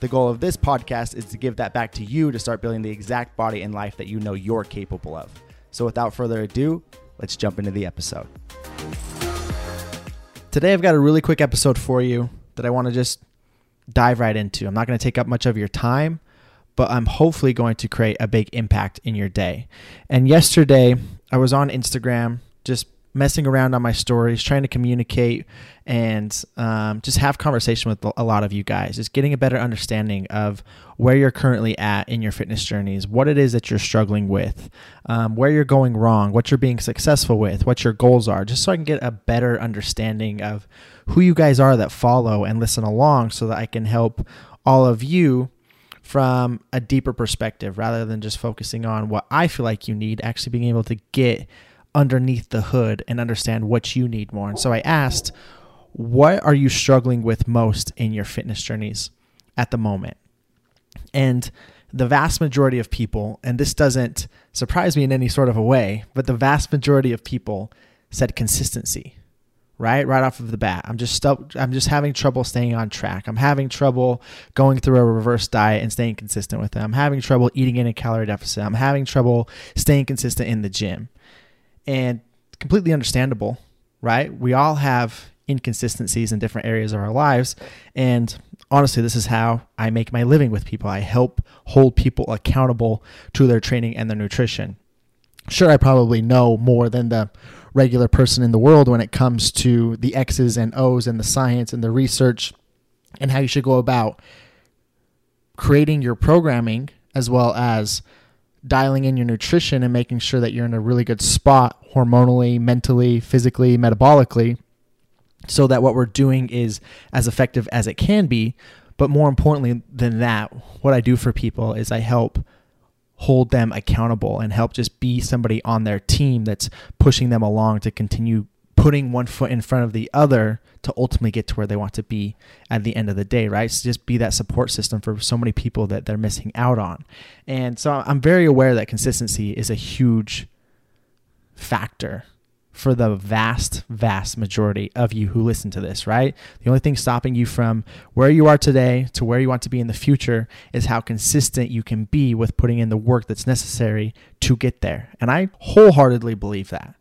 The goal of this podcast is to give that back to you to start building the exact body and life that you know you're capable of. So, without further ado, let's jump into the episode. Today, I've got a really quick episode for you that I want to just dive right into. I'm not going to take up much of your time, but I'm hopefully going to create a big impact in your day. And yesterday, I was on Instagram just messing around on my stories, trying to communicate and um, just have conversation with a lot of you guys, just getting a better understanding of where you're currently at in your fitness journeys, what it is that you're struggling with, um, where you're going wrong, what you're being successful with, what your goals are, just so I can get a better understanding of who you guys are that follow and listen along so that I can help all of you from a deeper perspective rather than just focusing on what I feel like you need, actually being able to get underneath the hood and understand what you need more. And so I asked, what are you struggling with most in your fitness journeys at the moment? And the vast majority of people, and this doesn't surprise me in any sort of a way, but the vast majority of people said consistency. Right, right off of the bat, I'm just stu- I'm just having trouble staying on track. I'm having trouble going through a reverse diet and staying consistent with it. I'm having trouble eating in a calorie deficit. I'm having trouble staying consistent in the gym and completely understandable, right? We all have inconsistencies in different areas of our lives. And honestly, this is how I make my living with people. I help hold people accountable to their training and their nutrition. Sure, I probably know more than the regular person in the world when it comes to the X's and O's and the science and the research and how you should go about creating your programming as well as dialing in your nutrition and making sure that you're in a really good spot hormonally, mentally, physically, metabolically, so that what we're doing is as effective as it can be. But more importantly than that, what I do for people is I help hold them accountable and help just be somebody on their team that's pushing them along to continue putting one foot in front of the other to ultimately get to where they want to be at the end of the day, right? So just be that support system for so many people that they're missing out on. And so I'm very aware that consistency is a huge factor for the vast, vast majority of you who listen to this, right? The only thing stopping you from where you are today to where you want to be in the future is how consistent you can be with putting in the work that's necessary to get there. And I wholeheartedly believe that.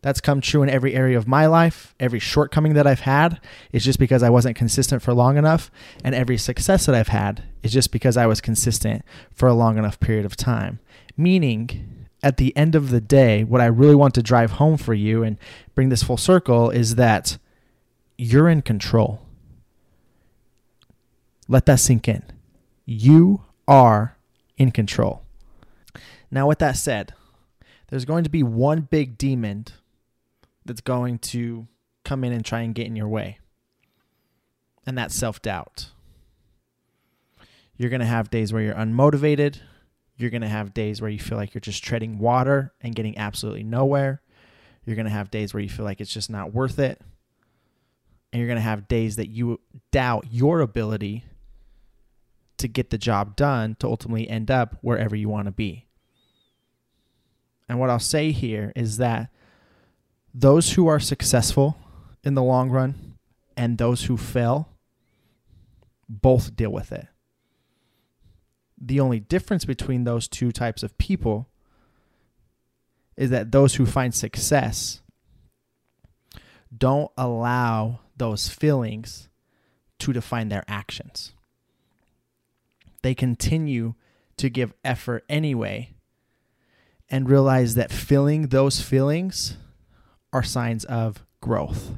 That's come true in every area of my life. Every shortcoming that I've had is just because I wasn't consistent for long enough. And every success that I've had is just because I was consistent for a long enough period of time. Meaning, at the end of the day, what I really want to drive home for you and bring this full circle is that you're in control. Let that sink in. You are in control. Now, with that said, there's going to be one big demon that's going to come in and try and get in your way. And that's self doubt. You're going to have days where you're unmotivated. You're going to have days where you feel like you're just treading water and getting absolutely nowhere. You're going to have days where you feel like it's just not worth it. And you're going to have days that you doubt your ability to get the job done to ultimately end up wherever you want to be. And what I'll say here is that those who are successful in the long run and those who fail both deal with it. The only difference between those two types of people is that those who find success don't allow those feelings to define their actions. They continue to give effort anyway and realize that feeling those feelings are signs of growth,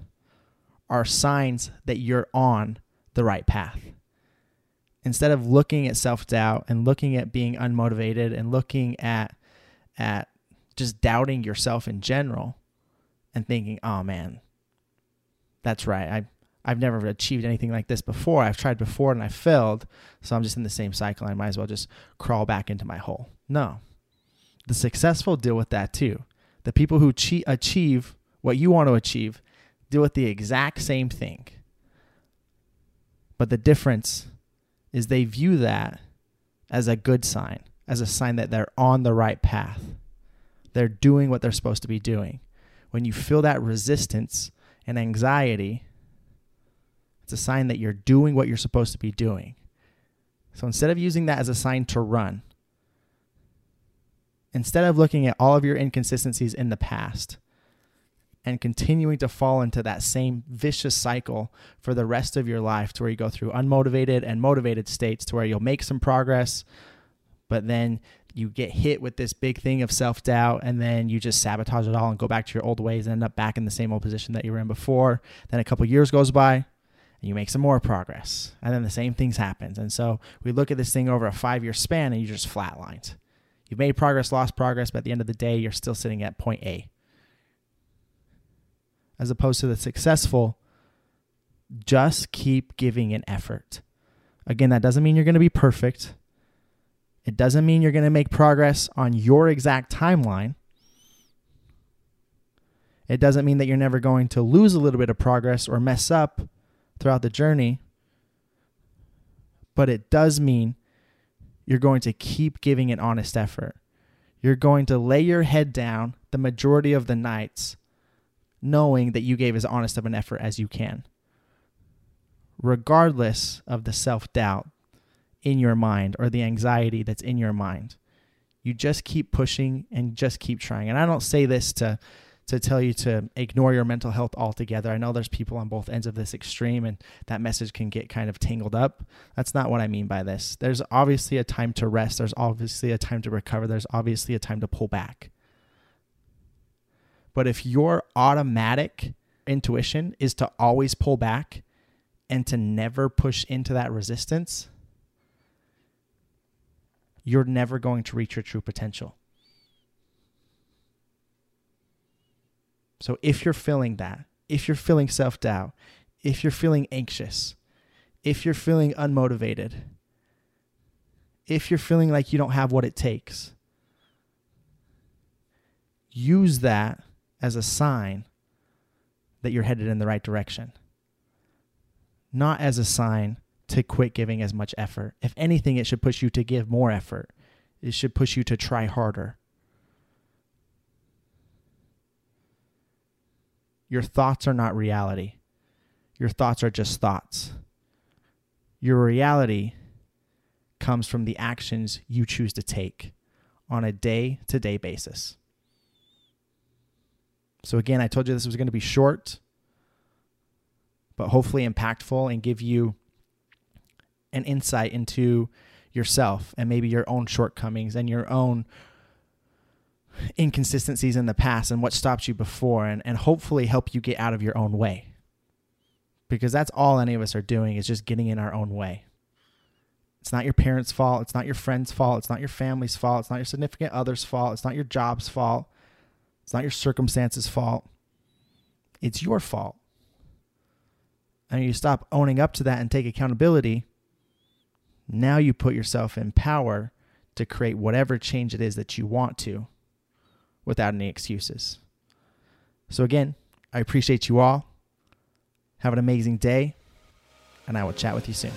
are signs that you're on the right path. Instead of looking at self doubt and looking at being unmotivated and looking at, at just doubting yourself in general and thinking, oh man, that's right. I, I've never achieved anything like this before. I've tried before and I failed. So I'm just in the same cycle. I might as well just crawl back into my hole. No. The successful deal with that too. The people who achieve what you want to achieve deal with the exact same thing. But the difference is they view that as a good sign, as a sign that they're on the right path. They're doing what they're supposed to be doing. When you feel that resistance and anxiety, it's a sign that you're doing what you're supposed to be doing. So instead of using that as a sign to run, instead of looking at all of your inconsistencies in the past and continuing to fall into that same vicious cycle for the rest of your life to where you go through unmotivated and motivated states to where you'll make some progress, but then you get hit with this big thing of self doubt and then you just sabotage it all and go back to your old ways and end up back in the same old position that you were in before. Then a couple years goes by and you make some more progress and then the same things happens. And so we look at this thing over a five year span and you just flatlined. You've made progress, lost progress, but at the end of the day, you're still sitting at point A. As opposed to the successful, just keep giving an effort. Again, that doesn't mean you're going to be perfect. It doesn't mean you're going to make progress on your exact timeline. It doesn't mean that you're never going to lose a little bit of progress or mess up throughout the journey. But it does mean you're going to keep giving an honest effort. You're going to lay your head down the majority of the nights knowing that you gave as honest of an effort as you can, regardless of the self doubt in your mind or the anxiety that's in your mind. You just keep pushing and just keep trying. And I don't say this to to tell you to ignore your mental health altogether. I know there's people on both ends of this extreme and that message can get kind of tangled up. That's not what I mean by this. There's obviously a time to rest, there's obviously a time to recover, there's obviously a time to pull back. But if your automatic intuition is to always pull back and to never push into that resistance, you're never going to reach your true potential. So if you're feeling that, if you're feeling self doubt, if you're feeling anxious, if you're feeling unmotivated, if you're feeling like you don't have what it takes, use that as a sign that you're headed in the right direction, not as a sign to quit giving as much effort. If anything, it should push you to give more effort. It should push you to try harder. Your thoughts are not reality. Your thoughts are just thoughts. Your reality comes from the actions you choose to take on a day to day basis. So, again, I told you this was going to be short, but hopefully impactful and give you an insight into yourself and maybe your own shortcomings and your own inconsistencies in the past and what stopped you before and, and hopefully help you get out of your own way. Because that's all any of us are doing is just getting in our own way. It's not your parents fault it's not your friends fault it's not your family's fault it's not your significant other's fault it's not your job's fault it's not your circumstances fault it's your fault and you stop owning up to that and take accountability now you put yourself in power to create whatever change it is that you want to without any excuses. So, again, I appreciate you all. Have an amazing day, and I will chat with you soon.